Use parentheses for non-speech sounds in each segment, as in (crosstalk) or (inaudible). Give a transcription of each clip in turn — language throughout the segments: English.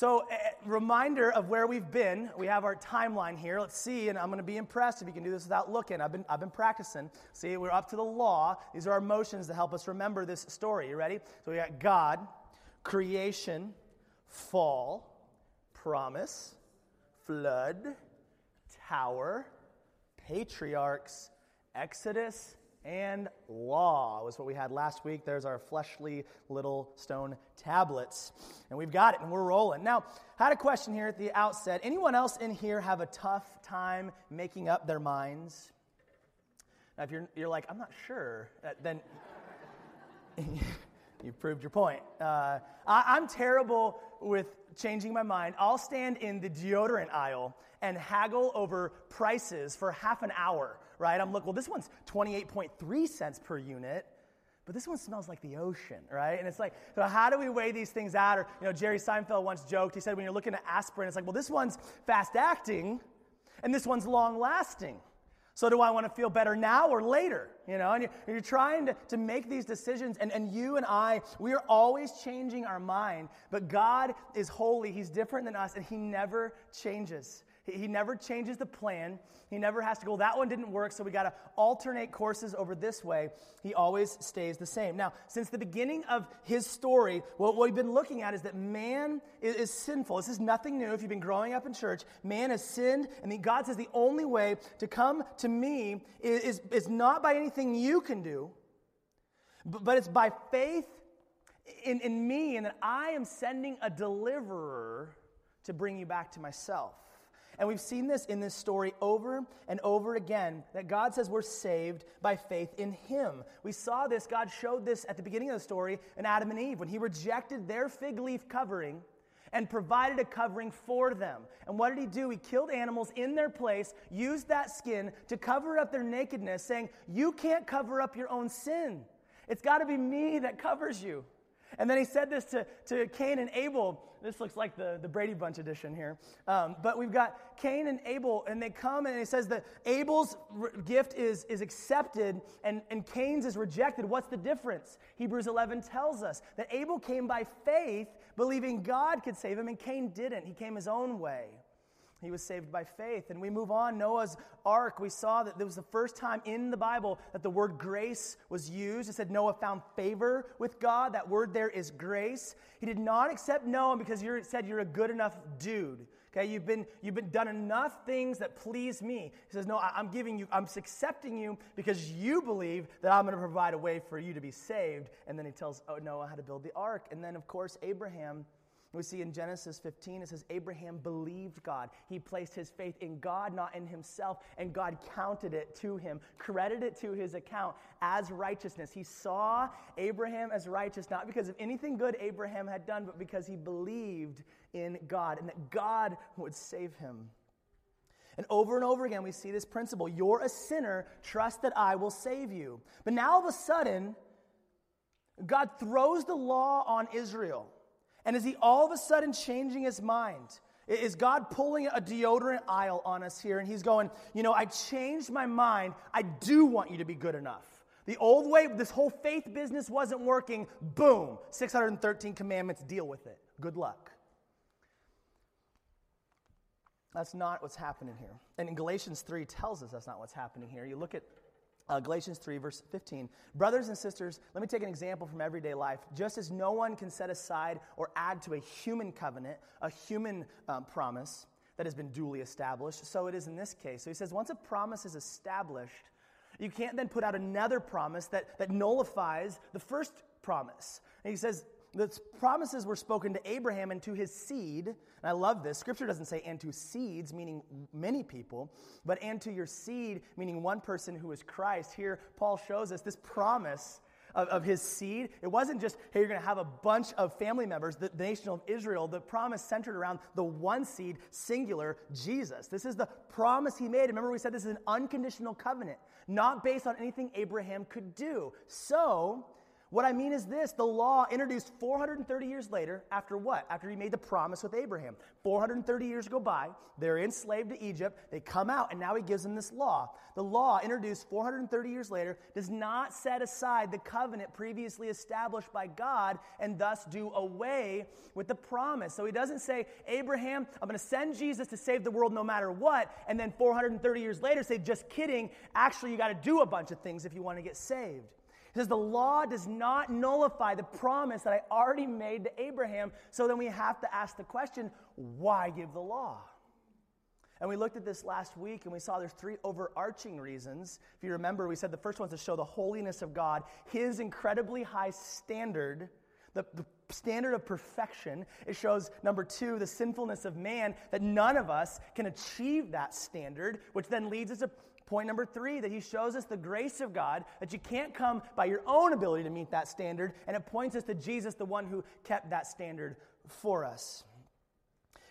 So, reminder of where we've been. We have our timeline here. Let's see, and I'm going to be impressed if you can do this without looking. I've been, I've been practicing. See, we're up to the law. These are our motions to help us remember this story. You ready? So, we got God, creation, fall, promise, flood, tower, patriarchs, Exodus, and law was what we had last week. There's our fleshly little stone tablets. And we've got it and we're rolling. Now, I had a question here at the outset. Anyone else in here have a tough time making up their minds? Now, if you're, you're like, I'm not sure, uh, then (laughs) you proved your point. Uh, I, I'm terrible with changing my mind. I'll stand in the deodorant aisle and haggle over prices for half an hour right? I'm looking, well, this one's 28.3 cents per unit, but this one smells like the ocean, right? And it's like, so how do we weigh these things out? Or, you know, Jerry Seinfeld once joked, he said, when you're looking at aspirin, it's like, well, this one's fast acting and this one's long lasting. So do I want to feel better now or later? You know, and you're, you're, trying to, to make these decisions, and, and you and I, we are always changing our mind. But God is holy. He's different than us, and He never changes. He never changes the plan. He never has to go, that one didn't work, so we got to alternate courses over this way. He always stays the same. Now, since the beginning of his story, what we've been looking at is that man is, is sinful. This is nothing new. If you've been growing up in church, man has sinned, and God says the only way to come to me is, is, is not by anything you can do, but, but it's by faith in, in me, and that I am sending a deliverer to bring you back to myself. And we've seen this in this story over and over again that God says we're saved by faith in Him. We saw this, God showed this at the beginning of the story in Adam and Eve when He rejected their fig leaf covering and provided a covering for them. And what did He do? He killed animals in their place, used that skin to cover up their nakedness, saying, You can't cover up your own sin. It's got to be me that covers you. And then he said this to, to Cain and Abel. This looks like the, the Brady Bunch edition here. Um, but we've got Cain and Abel, and they come and he says that Abel's re- gift is, is accepted and, and Cain's is rejected. What's the difference? Hebrews 11 tells us that Abel came by faith, believing God could save him, and Cain didn't. He came his own way. He was saved by faith. And we move on. Noah's ark, we saw that this was the first time in the Bible that the word grace was used. It said Noah found favor with God. That word there is grace. He did not accept Noah because you said you're a good enough dude. Okay, you've been you've been done enough things that please me. He says, No, I'm giving you, I'm accepting you because you believe that I'm going to provide a way for you to be saved. And then he tells oh, Noah how to build the ark. And then, of course, Abraham we see in Genesis 15, it says, Abraham believed God. He placed his faith in God, not in himself, and God counted it to him, credited it to his account as righteousness. He saw Abraham as righteous, not because of anything good Abraham had done, but because he believed in God and that God would save him. And over and over again, we see this principle You're a sinner, trust that I will save you. But now all of a sudden, God throws the law on Israel. And is he all of a sudden changing his mind? Is God pulling a deodorant aisle on us here and he's going, you know, I changed my mind. I do want you to be good enough. The old way, this whole faith business wasn't working. Boom, 613 commandments, deal with it. Good luck. That's not what's happening here. And in Galatians 3 tells us that's not what's happening here. You look at uh, Galatians 3, verse 15. Brothers and sisters, let me take an example from everyday life. Just as no one can set aside or add to a human covenant, a human um, promise that has been duly established, so it is in this case. So he says, once a promise is established, you can't then put out another promise that, that nullifies the first promise. And he says, the promises were spoken to Abraham and to his seed. And I love this. Scripture doesn't say and to seeds, meaning many people, but and to your seed, meaning one person who is Christ. Here, Paul shows us this promise of, of his seed. It wasn't just, hey, you're going to have a bunch of family members, the, the nation of Israel. The promise centered around the one seed, singular, Jesus. This is the promise he made. Remember, we said this is an unconditional covenant, not based on anything Abraham could do. So, What I mean is this the law introduced 430 years later, after what? After he made the promise with Abraham. 430 years go by, they're enslaved to Egypt, they come out, and now he gives them this law. The law, introduced 430 years later, does not set aside the covenant previously established by God and thus do away with the promise. So he doesn't say, Abraham, I'm going to send Jesus to save the world no matter what, and then 430 years later say, just kidding, actually, you got to do a bunch of things if you want to get saved. He says, The law does not nullify the promise that I already made to Abraham. So then we have to ask the question why give the law? And we looked at this last week and we saw there's three overarching reasons. If you remember, we said the first one is to show the holiness of God, his incredibly high standard, the, the standard of perfection. It shows, number two, the sinfulness of man, that none of us can achieve that standard, which then leads us to Point number three, that he shows us the grace of God, that you can't come by your own ability to meet that standard, and it points us to Jesus, the one who kept that standard for us.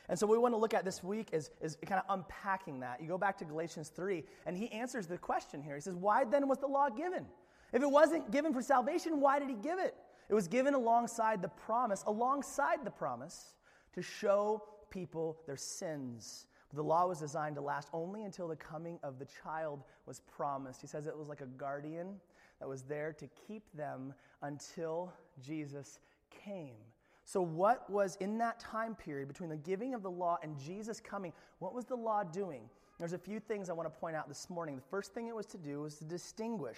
And so, what we want to look at this week is, is kind of unpacking that. You go back to Galatians 3, and he answers the question here. He says, Why then was the law given? If it wasn't given for salvation, why did he give it? It was given alongside the promise, alongside the promise, to show people their sins the law was designed to last only until the coming of the child was promised. He says it was like a guardian that was there to keep them until Jesus came. So, what was in that time period between the giving of the law and Jesus coming? What was the law doing? There's a few things I want to point out this morning. The first thing it was to do was to distinguish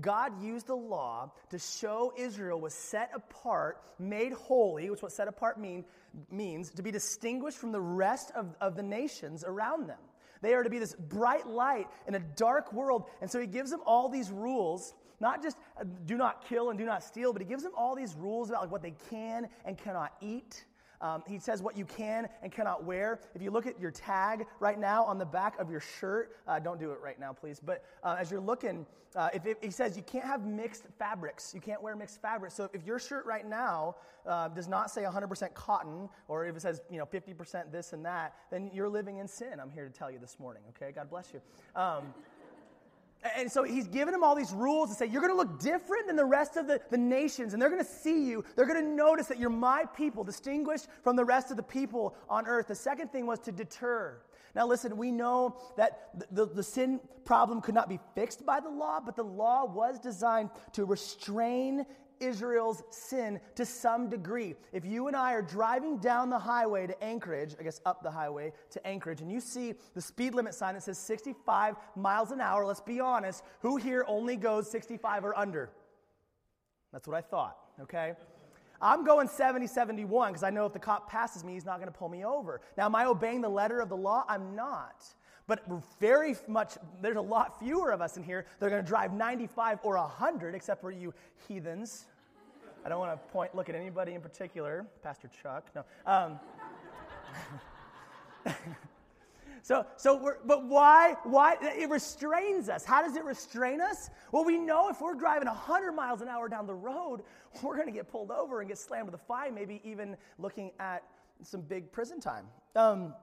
God used the law to show Israel was set apart, made holy, which what set apart mean, means, to be distinguished from the rest of, of the nations around them. They are to be this bright light in a dark world. And so he gives them all these rules, not just uh, do not kill and do not steal, but he gives them all these rules about like what they can and cannot eat um, he says what you can and cannot wear. If you look at your tag right now on the back of your shirt, uh, don't do it right now, please. But uh, as you're looking, uh, if it, he says you can't have mixed fabrics, you can't wear mixed fabrics. So if your shirt right now uh, does not say 100% cotton, or if it says you know 50% this and that, then you're living in sin. I'm here to tell you this morning. Okay, God bless you. Um, and so he's given them all these rules to say, you're going to look different than the rest of the, the nations, and they're going to see you. They're going to notice that you're my people, distinguished from the rest of the people on earth. The second thing was to deter. Now, listen, we know that the, the, the sin problem could not be fixed by the law, but the law was designed to restrain Israel's sin to some degree. If you and I are driving down the highway to Anchorage, I guess up the highway to Anchorage, and you see the speed limit sign that says 65 miles an hour, let's be honest, who here only goes 65 or under? That's what I thought, okay? I'm going 70, 71 because I know if the cop passes me, he's not going to pull me over. Now, am I obeying the letter of the law? I'm not. But very much, there's a lot fewer of us in here that are going to drive 95 or 100, except for you heathens. I don't want to point, look at anybody in particular, Pastor Chuck. No. Um, (laughs) so, so we're, but why? Why it restrains us? How does it restrain us? Well, we know if we're driving 100 miles an hour down the road, we're going to get pulled over and get slammed with a fine, maybe even looking at some big prison time. Um,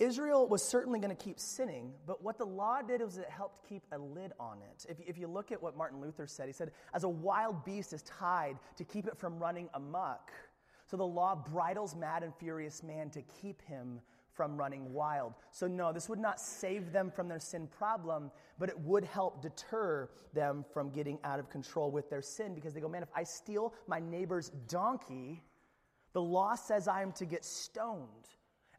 Israel was certainly going to keep sinning, but what the law did was it helped keep a lid on it. If, if you look at what Martin Luther said, he said, as a wild beast is tied to keep it from running amok, so the law bridles mad and furious man to keep him from running wild. So, no, this would not save them from their sin problem, but it would help deter them from getting out of control with their sin because they go, man, if I steal my neighbor's donkey, the law says I am to get stoned.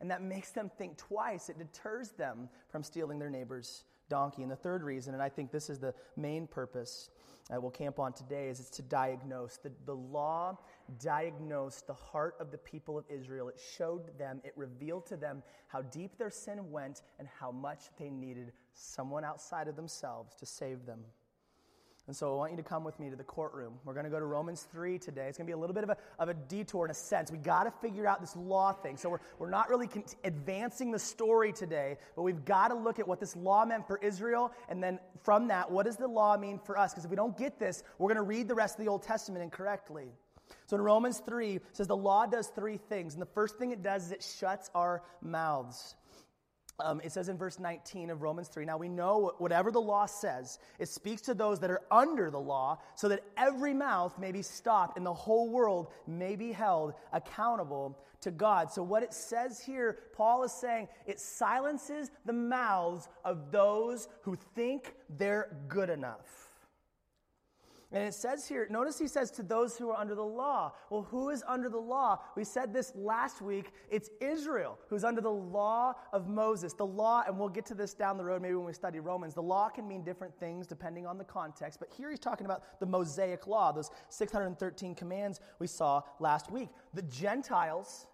And that makes them think twice. It deters them from stealing their neighbor's donkey. And the third reason, and I think this is the main purpose that we'll camp on today, is it's to diagnose. The, the law diagnosed the heart of the people of Israel. It showed them, it revealed to them how deep their sin went and how much they needed someone outside of themselves to save them. And so I want you to come with me to the courtroom. We're going to go to Romans 3 today. It's going to be a little bit of a, of a detour in a sense. we got to figure out this law thing. So we're, we're not really con- advancing the story today, but we've got to look at what this law meant for Israel. And then from that, what does the law mean for us? Because if we don't get this, we're going to read the rest of the Old Testament incorrectly. So in Romans 3, it says the law does three things. And the first thing it does is it shuts our mouths. Um, it says in verse 19 of Romans 3 Now we know whatever the law says, it speaks to those that are under the law, so that every mouth may be stopped and the whole world may be held accountable to God. So, what it says here, Paul is saying it silences the mouths of those who think they're good enough. And it says here, notice he says to those who are under the law. Well, who is under the law? We said this last week. It's Israel who's under the law of Moses. The law, and we'll get to this down the road maybe when we study Romans. The law can mean different things depending on the context. But here he's talking about the Mosaic law, those 613 commands we saw last week. The Gentiles,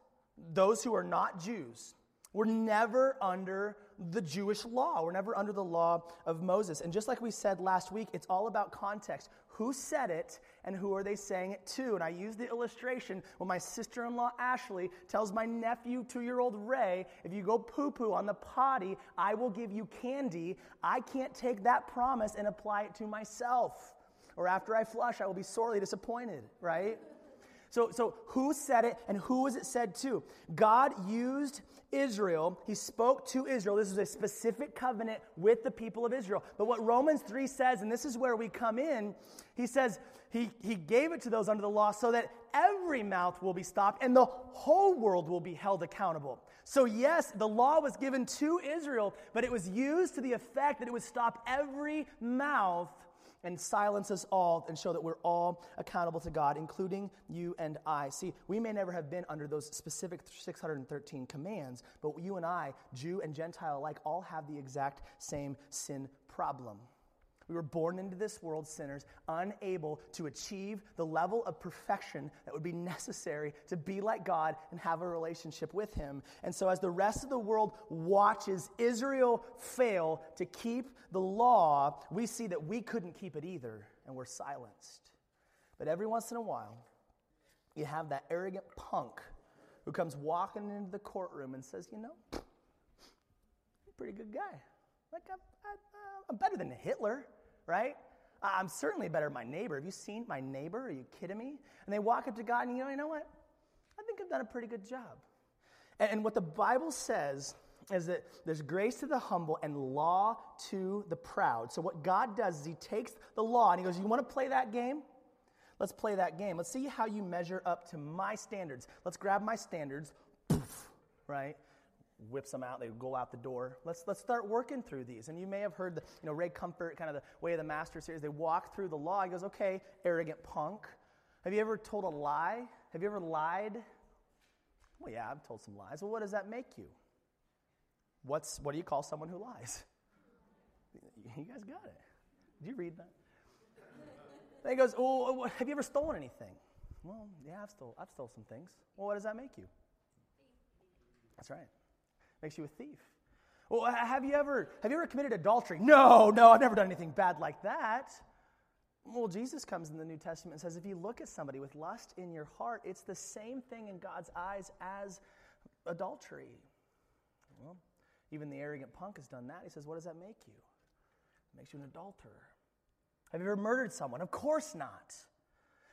those who are not Jews, were never under the Jewish law. We're never under the law of Moses. And just like we said last week, it's all about context. Who said it and who are they saying it to? And I use the illustration when my sister in law Ashley tells my nephew, two year old Ray, if you go poo poo on the potty, I will give you candy. I can't take that promise and apply it to myself. Or after I flush, I will be sorely disappointed, right? So, so who said it and who was it said to? God used Israel. He spoke to Israel. This is a specific covenant with the people of Israel. But what Romans 3 says, and this is where we come in, he says he, he gave it to those under the law so that every mouth will be stopped and the whole world will be held accountable. So, yes, the law was given to Israel, but it was used to the effect that it would stop every mouth and silence us all and show that we're all accountable to God, including you and I. See, we may never have been under those specific 613 commands, but you and I, Jew and Gentile alike, all have the exact same sin problem. We were born into this world sinners, unable to achieve the level of perfection that would be necessary to be like God and have a relationship with Him. And so, as the rest of the world watches Israel fail to keep the law, we see that we couldn't keep it either, and we're silenced. But every once in a while, you have that arrogant punk who comes walking into the courtroom and says, You know, pretty good guy. Like, I'm, I, I'm better than Hitler right? I'm certainly better than my neighbor. Have you seen my neighbor? Are you kidding me? And they walk up to God and you know, you know what? I think I've done a pretty good job. And, and what the Bible says is that there's grace to the humble and law to the proud. So what God does is he takes the law and he goes, You want to play that game? Let's play that game. Let's see how you measure up to my standards. Let's grab my standards, poof, right? Whips them out. They go out the door. Let's, let's start working through these. And you may have heard the, you know, Ray Comfort, kind of the Way of the Master series. They walk through the law. He goes, okay, arrogant punk. Have you ever told a lie? Have you ever lied? Well, yeah, I've told some lies. Well, what does that make you? What's, what do you call someone who lies? (laughs) You guys got it. Did you read that? (laughs) Then he goes, oh, oh have you ever stolen anything? Well, yeah, I've stole, I've stole some things. Well, what does that make you? That's right makes you a thief. Well, have you ever have you ever committed adultery? No, no, I've never done anything bad like that. Well, Jesus comes in the New Testament and says if you look at somebody with lust in your heart, it's the same thing in God's eyes as adultery. Well, even the arrogant punk has done that. He says, What does that make you? It makes you an adulterer. Have you ever murdered someone? Of course not.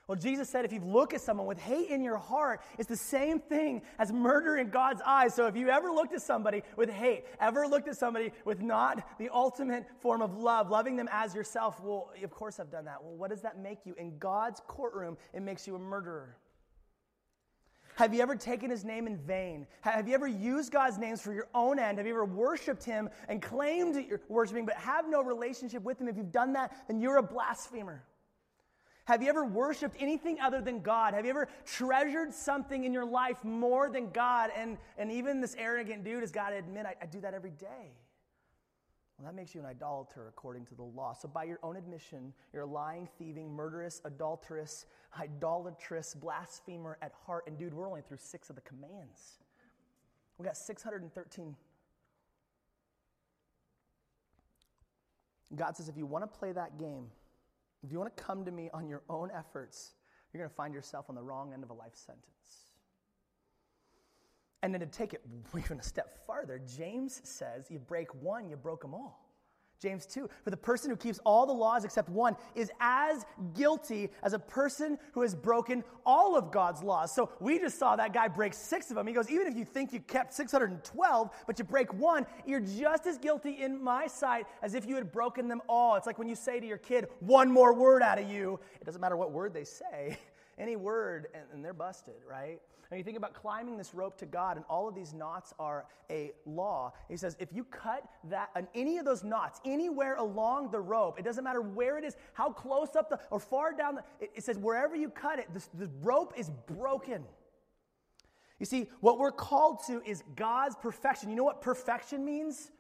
Well, Jesus said if you look at someone with hate in your heart, it's the same thing as murder in God's eyes. So if you ever looked at somebody with hate, ever looked at somebody with not the ultimate form of love, loving them as yourself, well, of course I've done that. Well, what does that make you? In God's courtroom, it makes you a murderer. Have you ever taken his name in vain? Have you ever used God's names for your own end? Have you ever worshiped him and claimed that you're worshiping, but have no relationship with him? If you've done that, then you're a blasphemer. Have you ever worshiped anything other than God? Have you ever treasured something in your life more than God? And, and even this arrogant dude has got to admit, I, I do that every day. Well, that makes you an idolater according to the law. So, by your own admission, you're a lying, thieving, murderous, adulterous, idolatrous, blasphemer at heart. And, dude, we're only through six of the commands. We got 613. God says, if you want to play that game, if you want to come to me on your own efforts, you're going to find yourself on the wrong end of a life sentence. And then to take it even a step farther, James says you break one, you broke them all. James 2. For the person who keeps all the laws except one is as guilty as a person who has broken all of God's laws. So we just saw that guy break six of them. He goes, even if you think you kept 612, but you break one, you're just as guilty in my sight as if you had broken them all. It's like when you say to your kid, one more word out of you. It doesn't matter what word they say, (laughs) any word, and, and they're busted, right? And you think about climbing this rope to God, and all of these knots are a law. He says, if you cut that, on any of those knots, anywhere along the rope, it doesn't matter where it is, how close up the, or far down the, it, it says, wherever you cut it, this, the rope is broken. You see, what we're called to is God's perfection. You know what perfection means?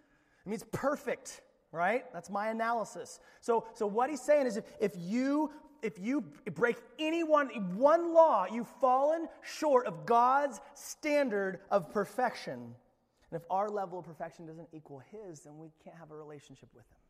It means perfect, right? That's my analysis. So, so what he's saying is if, if you if you break any one, one law, you've fallen short of God's standard of perfection. And if our level of perfection doesn't equal His, then we can't have a relationship with Him.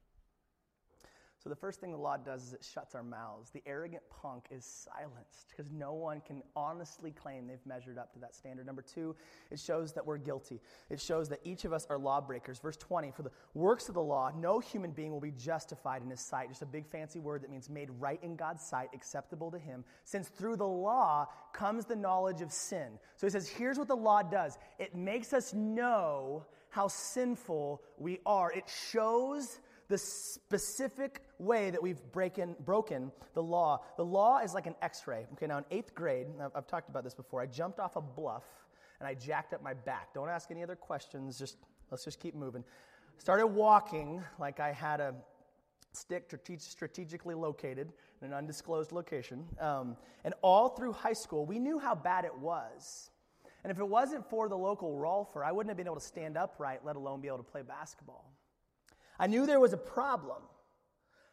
So the first thing the law does is it shuts our mouths. The arrogant punk is silenced because no one can honestly claim they've measured up to that standard. Number two, it shows that we're guilty. It shows that each of us are lawbreakers. Verse 20, for the works of the law, no human being will be justified in his sight. Just a big fancy word that means made right in God's sight, acceptable to him, since through the law comes the knowledge of sin. So he says, here's what the law does. It makes us know how sinful we are. It shows the specific way that we've breaken, broken the law. The law is like an x ray. Okay, now in eighth grade, I've, I've talked about this before, I jumped off a bluff and I jacked up my back. Don't ask any other questions, just let's just keep moving. Started walking like I had a stick strategically located in an undisclosed location. Um, and all through high school, we knew how bad it was. And if it wasn't for the local Rolfer, I wouldn't have been able to stand upright, let alone be able to play basketball. I knew there was a problem,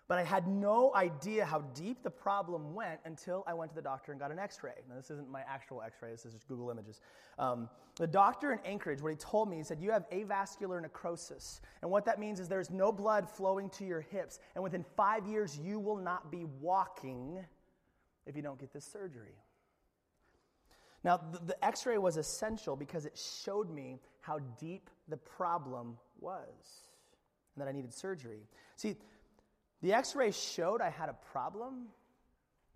but I had no idea how deep the problem went until I went to the doctor and got an x ray. Now, this isn't my actual x ray, this is just Google Images. Um, the doctor in Anchorage, what he told me, he said, You have avascular necrosis. And what that means is there's no blood flowing to your hips. And within five years, you will not be walking if you don't get this surgery. Now, the, the x ray was essential because it showed me how deep the problem was and that I needed surgery. See, the x ray showed I had a problem,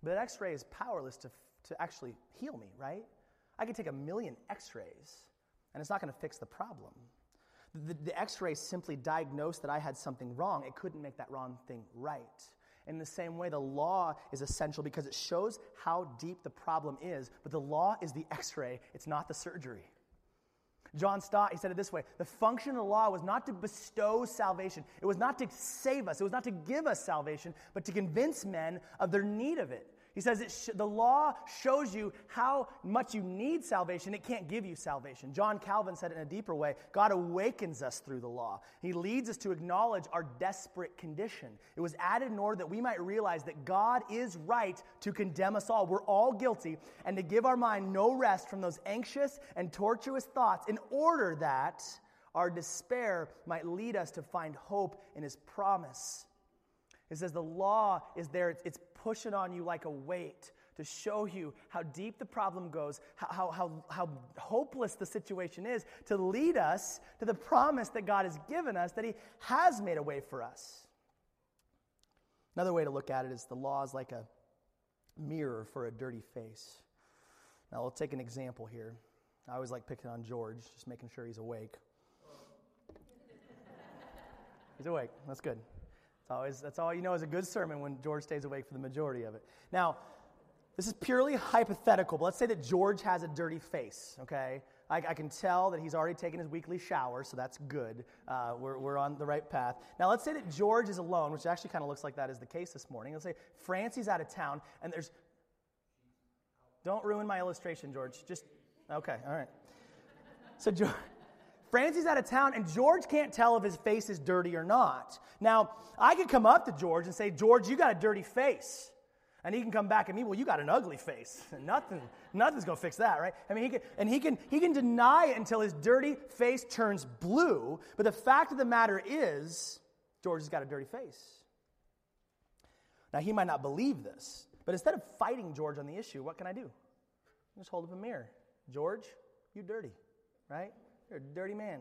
but x ray is powerless to, to actually heal me, right? I could take a million x rays, and it's not going to fix the problem. The, the x ray simply diagnosed that I had something wrong, it couldn't make that wrong thing right. In the same way, the law is essential because it shows how deep the problem is, but the law is the x ray, it's not the surgery. John Stott, he said it this way The function of the law was not to bestow salvation, it was not to save us, it was not to give us salvation, but to convince men of their need of it. He says sh- the law shows you how much you need salvation. It can't give you salvation. John Calvin said it in a deeper way God awakens us through the law. He leads us to acknowledge our desperate condition. It was added in order that we might realize that God is right to condemn us all. We're all guilty, and to give our mind no rest from those anxious and tortuous thoughts in order that our despair might lead us to find hope in His promise. It says the law is there, it's, it's pushing on you like a weight to show you how deep the problem goes, how, how, how hopeless the situation is, to lead us to the promise that God has given us that He has made a way for us. Another way to look at it is the law is like a mirror for a dirty face. Now, we'll take an example here. I always like picking on George, just making sure he's awake. (laughs) he's awake. That's good. Always, that's all you know is a good sermon when George stays awake for the majority of it. Now, this is purely hypothetical, but let's say that George has a dirty face, okay? I, I can tell that he's already taken his weekly shower, so that's good. Uh, we're, we're on the right path. Now, let's say that George is alone, which actually kind of looks like that is the case this morning. Let's say Francie's out of town, and there's. Don't ruin my illustration, George. Just. Okay, all right. So, George. Francie's out of town, and George can't tell if his face is dirty or not. Now, I could come up to George and say, George, you got a dirty face. And he can come back at me, well, you got an ugly face. (laughs) Nothing, nothing's gonna fix that, right? I mean, he can, and he can, he can deny it until his dirty face turns blue. But the fact of the matter is, George has got a dirty face. Now, he might not believe this, but instead of fighting George on the issue, what can I do? Just hold up a mirror. George, you dirty, right? You're a dirty man.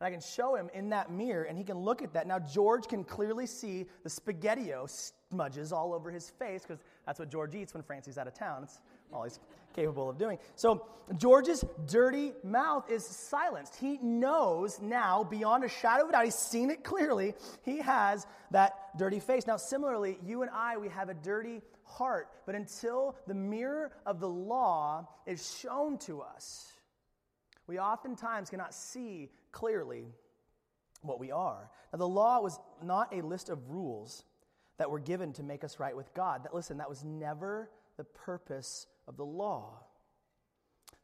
And I can show him in that mirror, and he can look at that. Now, George can clearly see the spaghettio smudges all over his face because that's what George eats when Francie's out of town. It's all he's (laughs) capable of doing. So, George's dirty mouth is silenced. He knows now, beyond a shadow of a doubt, he's seen it clearly, he has that dirty face. Now, similarly, you and I, we have a dirty heart. But until the mirror of the law is shown to us, we oftentimes cannot see clearly what we are. Now, the law was not a list of rules that were given to make us right with God. That, listen, that was never the purpose of the law.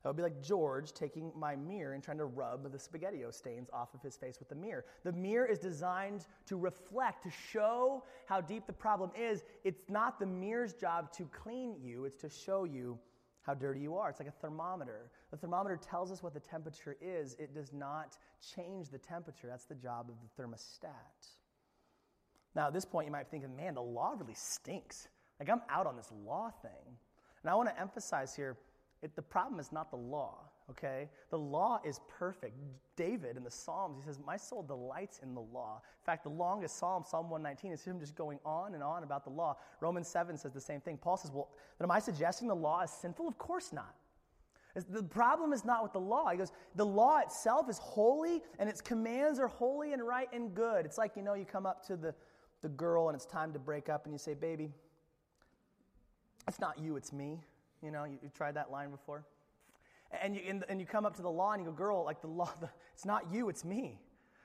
That would be like George taking my mirror and trying to rub the spaghetti stains off of his face with the mirror. The mirror is designed to reflect, to show how deep the problem is. It's not the mirror's job to clean you, it's to show you how dirty you are. It's like a thermometer. The thermometer tells us what the temperature is, it does not change the temperature. That's the job of the thermostat. Now, at this point, you might be thinking, man, the law really stinks. Like, I'm out on this law thing. And I want to emphasize here it, the problem is not the law, okay? The law is perfect. David in the Psalms, he says, My soul delights in the law. In fact, the longest psalm, Psalm 119, is him just going on and on about the law. Romans 7 says the same thing. Paul says, Well, then am I suggesting the law is sinful? Of course not. The problem is not with the law. He goes, the law itself is holy and its commands are holy and right and good. It's like, you know, you come up to the, the girl and it's time to break up and you say, baby, it's not you, it's me. You know, you, have tried that line before? And you, and, you come up to the law and you go, girl, like the law, the, it's not you, it's me.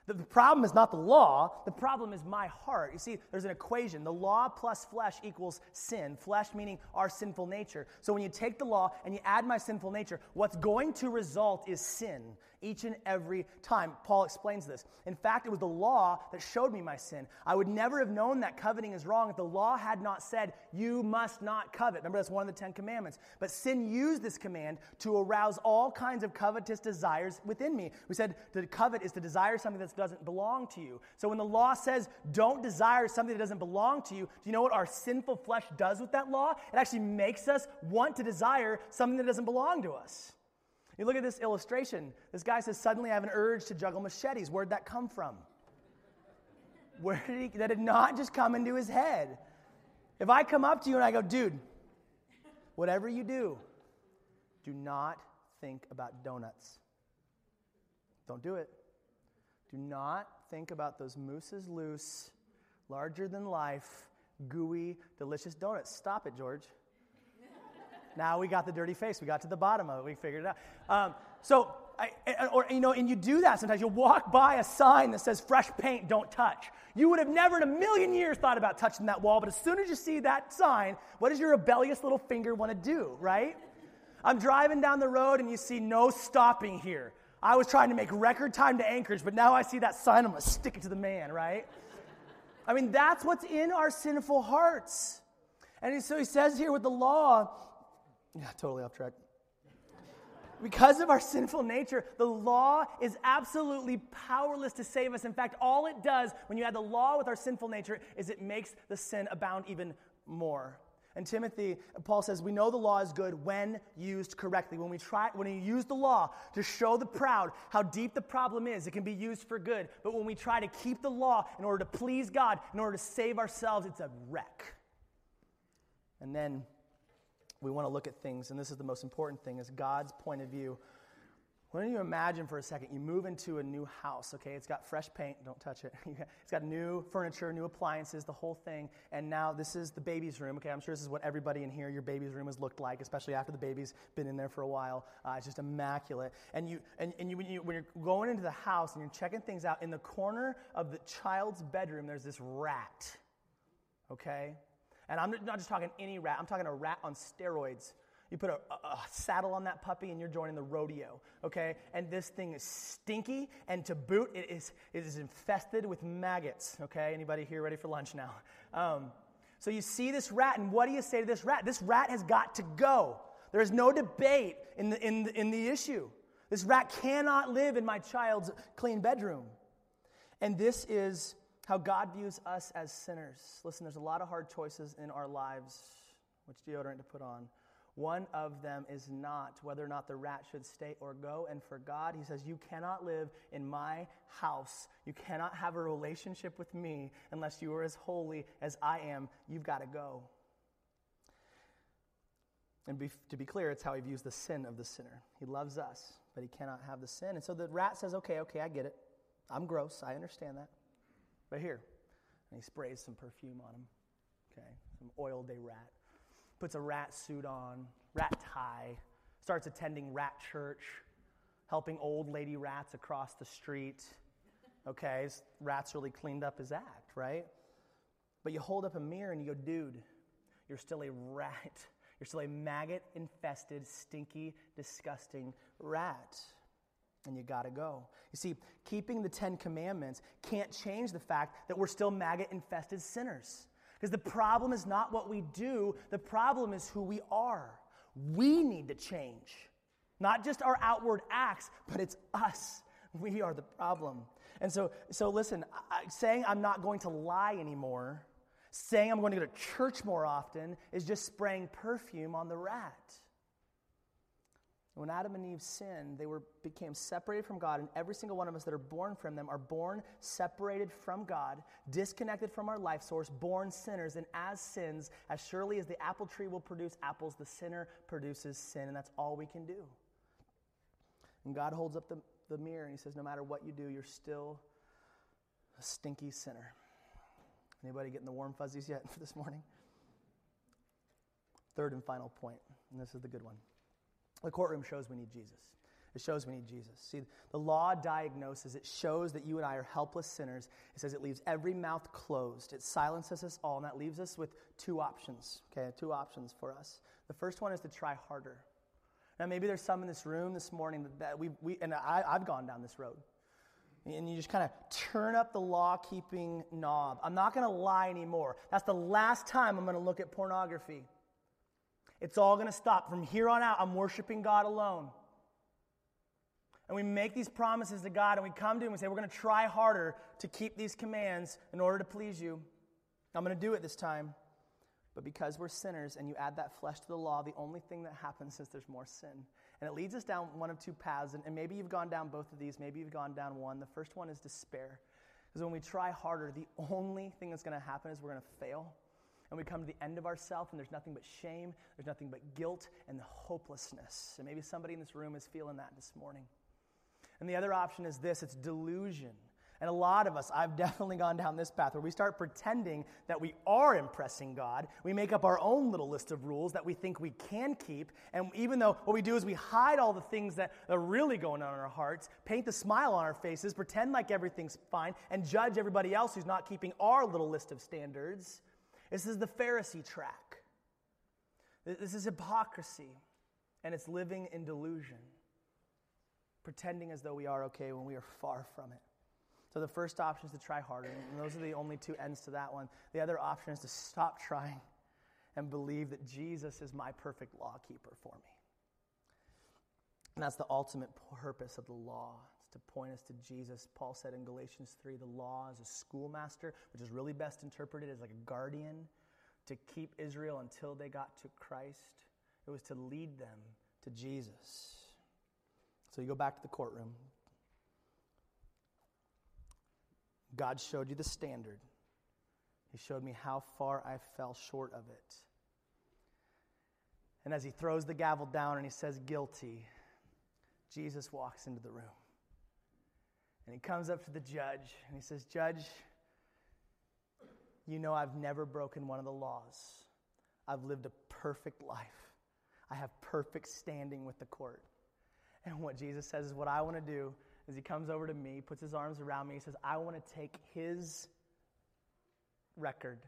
The, the problem is not the law, the problem is my heart. You see, there's an equation. The law plus flesh equals sin. Flesh meaning our sinful nature. So when you take the law and you add my sinful nature, what's going to result is sin each and every time. Paul explains this. In fact, it was the law that showed me my sin. I would never have known that coveting is wrong if the law had not said, You must not covet. Remember, that's one of the Ten Commandments. But sin used this command to arouse all kinds of covetous desires within me. We said to covet is to desire something that doesn't belong to you. So when the law says, Don't desire something that doesn't belong to you, do you know what our sinful flesh does with that law? It actually makes us want to desire something that doesn't belong to us. You look at this illustration. This guy says, Suddenly I have an urge to juggle machetes. Where'd that come from? Where did he, that did not just come into his head. If I come up to you and I go, Dude, whatever you do, do not think about donuts. Don't do it. Do not think about those mooses loose, larger than life, gooey, delicious donuts. Stop it, George. Now we got the dirty face. We got to the bottom of it. We figured it out. Um, so, I, or, you know, and you do that sometimes. You'll walk by a sign that says fresh paint, don't touch. You would have never in a million years thought about touching that wall, but as soon as you see that sign, what does your rebellious little finger want to do, right? I'm driving down the road and you see no stopping here. I was trying to make record time to Anchorage, but now I see that sign, I'm going to stick it to the man, right? I mean, that's what's in our sinful hearts. And so he says here with the law, yeah, totally off track. Because of our sinful nature, the law is absolutely powerless to save us. In fact, all it does when you add the law with our sinful nature is it makes the sin abound even more. And Timothy, Paul says, we know the law is good when used correctly. When we try, when you use the law to show the proud how deep the problem is, it can be used for good. But when we try to keep the law in order to please God, in order to save ourselves, it's a wreck. And then we want to look at things, and this is the most important thing, is God's point of view. Why don't you imagine for a second, you move into a new house, okay? It's got fresh paint, don't touch it. (laughs) it's got new furniture, new appliances, the whole thing. And now this is the baby's room, okay? I'm sure this is what everybody in here, your baby's room has looked like, especially after the baby's been in there for a while. Uh, it's just immaculate. And, you, and, and you, when, you, when you're going into the house and you're checking things out, in the corner of the child's bedroom, there's this rat, okay? And I'm not just talking any rat, I'm talking a rat on steroids. You put a, a, a, saddle on that puppy and you're joining the rodeo, okay? And this thing is stinky, and to boot, it is, it is infested with maggots, okay? Anybody here ready for lunch now? Um, so you see this rat, and what do you say to this rat? This rat has got to go. There is no debate in the, in the, in the issue. This rat cannot live in my child's clean bedroom. And this is how God views us as sinners. Listen, there's a lot of hard choices in our lives. Which deodorant to put on? One of them is not whether or not the rat should stay or go. And for God, He says, You cannot live in my house. You cannot have a relationship with me unless you are as holy as I am. You've got to go. And be, to be clear, it's how He views the sin of the sinner. He loves us, but He cannot have the sin. And so the rat says, Okay, okay, I get it. I'm gross. I understand that. But here, and he sprays some perfume on him. Okay, some oil day rat puts a rat suit on, rat tie, starts attending rat church, helping old lady rats across the street. Okay, rats really cleaned up his act, right? But you hold up a mirror and you go, dude, you're still a rat. You're still a maggot infested, stinky, disgusting rat. And you gotta go. You see, keeping the Ten Commandments can't change the fact that we're still maggot infested sinners. Because the problem is not what we do, the problem is who we are. We need to change. Not just our outward acts, but it's us. We are the problem. And so, so listen, I, saying I'm not going to lie anymore, saying I'm going to go to church more often, is just spraying perfume on the rat. When Adam and Eve sinned, they were, became separated from God, and every single one of us that are born from them are born separated from God, disconnected from our life source, born sinners. And as sins, as surely as the apple tree will produce apples, the sinner produces sin, and that's all we can do. And God holds up the, the mirror and He says, No matter what you do, you're still a stinky sinner. Anybody getting the warm fuzzies yet for (laughs) this morning? Third and final point, and this is the good one. The courtroom shows we need Jesus. It shows we need Jesus. See, the law diagnoses, it shows that you and I are helpless sinners. It says it leaves every mouth closed. It silences us all, and that leaves us with two options, okay? Two options for us. The first one is to try harder. Now, maybe there's some in this room this morning that, we, we, and I, I've gone down this road. And you just kind of turn up the law keeping knob. I'm not going to lie anymore. That's the last time I'm going to look at pornography. It's all going to stop. From here on out, I'm worshiping God alone. And we make these promises to God and we come to Him and say, We're going to try harder to keep these commands in order to please you. I'm going to do it this time. But because we're sinners and you add that flesh to the law, the only thing that happens is there's more sin. And it leads us down one of two paths. And, maybe you've gone down both of these, maybe you've gone down one. The first one is despair. Because when we try harder, the only thing that's going to happen is we're going to fail and we come to the end of ourselves and there's nothing but shame, there's nothing but guilt and hopelessness. And maybe somebody in this room is feeling that this morning. And the other option is this it's delusion. And a lot of us, I've (laughs) definitely gone down this path where we start pretending that we are impressing God. We make up our own little list of rules that we think we can keep. And even though what we do is we hide all the things that are really going on in our hearts, paint the smile on our faces, pretend like everything's fine, and judge everybody else who's not keeping our little list of standards. This is the Pharisee track. This is hypocrisy, and it's living in delusion, pretending as though we are okay when we are far from it. So the first option is to try harder, and those are the only two ends to that one. The other option is to stop trying and believe that Jesus is my perfect law keeper for me. And that's the ultimate purpose of the law to point us to Jesus. Paul said in Galatians 3 the law is a schoolmaster, which is really best interpreted as like a guardian to keep Israel until they got to Christ. It was to lead them to Jesus. So you go back to the courtroom. God showed you the standard. He showed me how far I fell short of it. And as he throws the gavel down and he says, guilty, Jesus walks into the room. And he comes up to the judge and he says, Judge, you know I've never broken one of the laws. I've lived a perfect life. I have perfect standing with the court. And what Jesus says is, What I want to do is he comes over to me, puts his arms around me, he says, I want to take his record,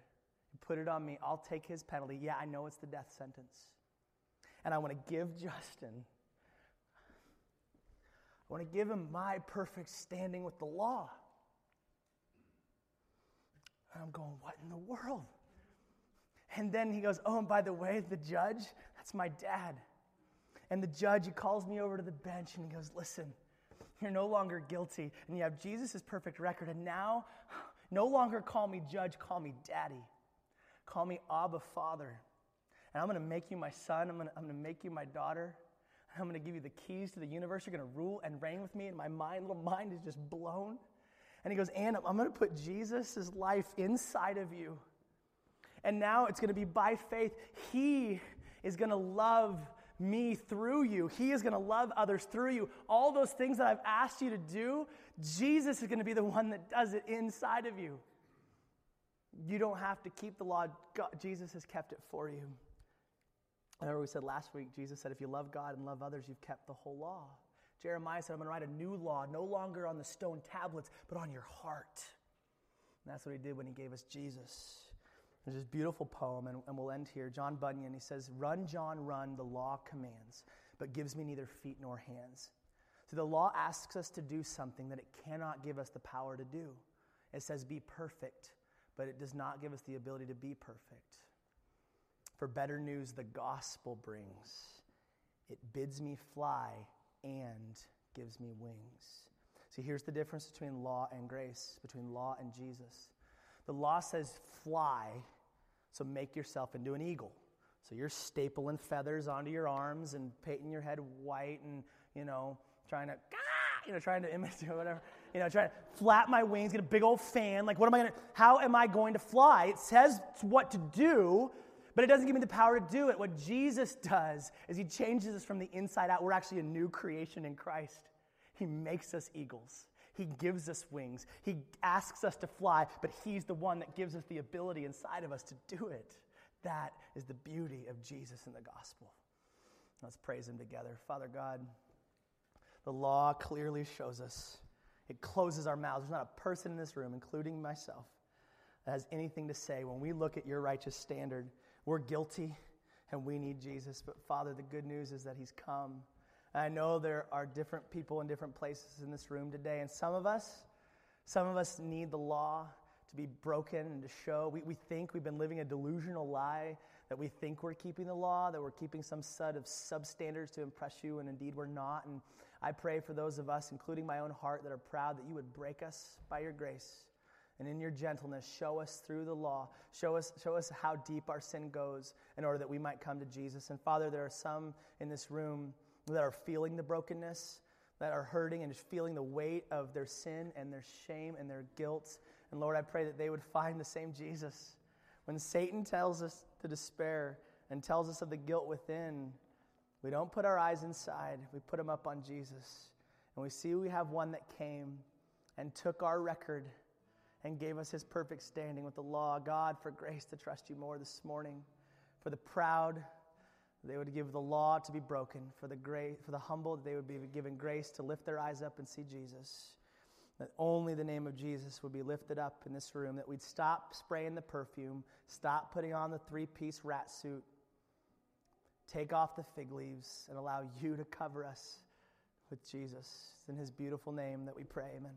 and put it on me. I'll take his penalty. Yeah, I know it's the death sentence. And I want to give Justin I want to give him my perfect standing with the law. And I'm going, what in the world? And then he goes, oh, and by the way, the judge, that's my dad. And the judge, he calls me over to the bench and he goes, listen, you're no longer guilty. And you have Jesus' perfect record. And now, no longer call me judge, call me daddy. Call me Abba Father. And I'm going to make you my son. I'm going to, I'm going to make you my daughter. I'm going to give you the keys to the universe. You're going to rule and reign with me. And my mind, little mind is just blown. And he goes, and I'm going to put Jesus' life inside of you. And now it's going to be by faith. He is going to love me through you. He is going to love others through you. All those things that I've asked you to do, Jesus is going to be the one that does it inside of you. You don't have to keep the law, God, Jesus has kept it for you. Remember, we said last week, Jesus said, if you love God and love others, you've kept the whole law. Jeremiah said, I'm going to write a new law, no longer on the stone tablets, but on your heart. And that's what he did when he gave us Jesus. There's this beautiful poem, and, and we'll end here. John Bunyan, he says, Run, John, run, the law commands, but gives me neither feet nor hands. So the law asks us to do something that it cannot give us the power to do. It says, Be perfect, but it does not give us the ability to be perfect. For better news the gospel brings. It bids me fly and gives me wings. See, here's the difference between law and grace, between law and Jesus. The law says fly, so make yourself into an eagle. So you're stapling feathers onto your arms and painting your head white and, you know, trying to, you know, trying to (laughs) imitate whatever, you know, trying to flap my wings, get a big old fan. Like, what am I going to, how am I going to fly? It says what to do, but it doesn't give me the power to do it. What Jesus does is he changes us from the inside out. We're actually a new creation in Christ. He makes us eagles. He gives us wings. He asks us to fly, but He's the one that gives us the ability inside of us to do it. That is the beauty of Jesus in the gospel. Let's praise Him together. Father God, the law clearly shows us, it closes our mouths. There's not a person in this room, including myself, that has anything to say when we look at your righteous standard. We're guilty and we need Jesus. But Father, the good news is that He's come I know there are different people in different places in this room today, and some of us, some of us need the law to be broken and to show. We, we think we've been living a delusional lie that we think we're keeping the law, that we're keeping some set of substandards to impress you, and indeed we're not. And I pray for those of us, including my own heart, that are proud that you would break us by your grace. And in your gentleness, show us through the law. Show us, show us how deep our sin goes in order that we might come to Jesus. And Father, there are some in this room that are feeling the brokenness, that are hurting and just feeling the weight of their sin and their shame and their guilt. And Lord, I pray that they would find the same Jesus. When Satan tells us to despair and tells us of the guilt within, we don't put our eyes inside, we put them up on Jesus. And we see we have one that came and took our record and gave us his perfect standing with the law. God, for grace to trust you more this morning, for the proud, they would give the law to be broken, for the, great, for the humble, they would be given grace to lift their eyes up and see Jesus. That only the name of Jesus would be lifted up in this room, that we'd stop spraying the perfume, stop putting on the three piece rat suit, take off the fig leaves, and allow you to cover us with Jesus. It's in his beautiful name that we pray. Amen.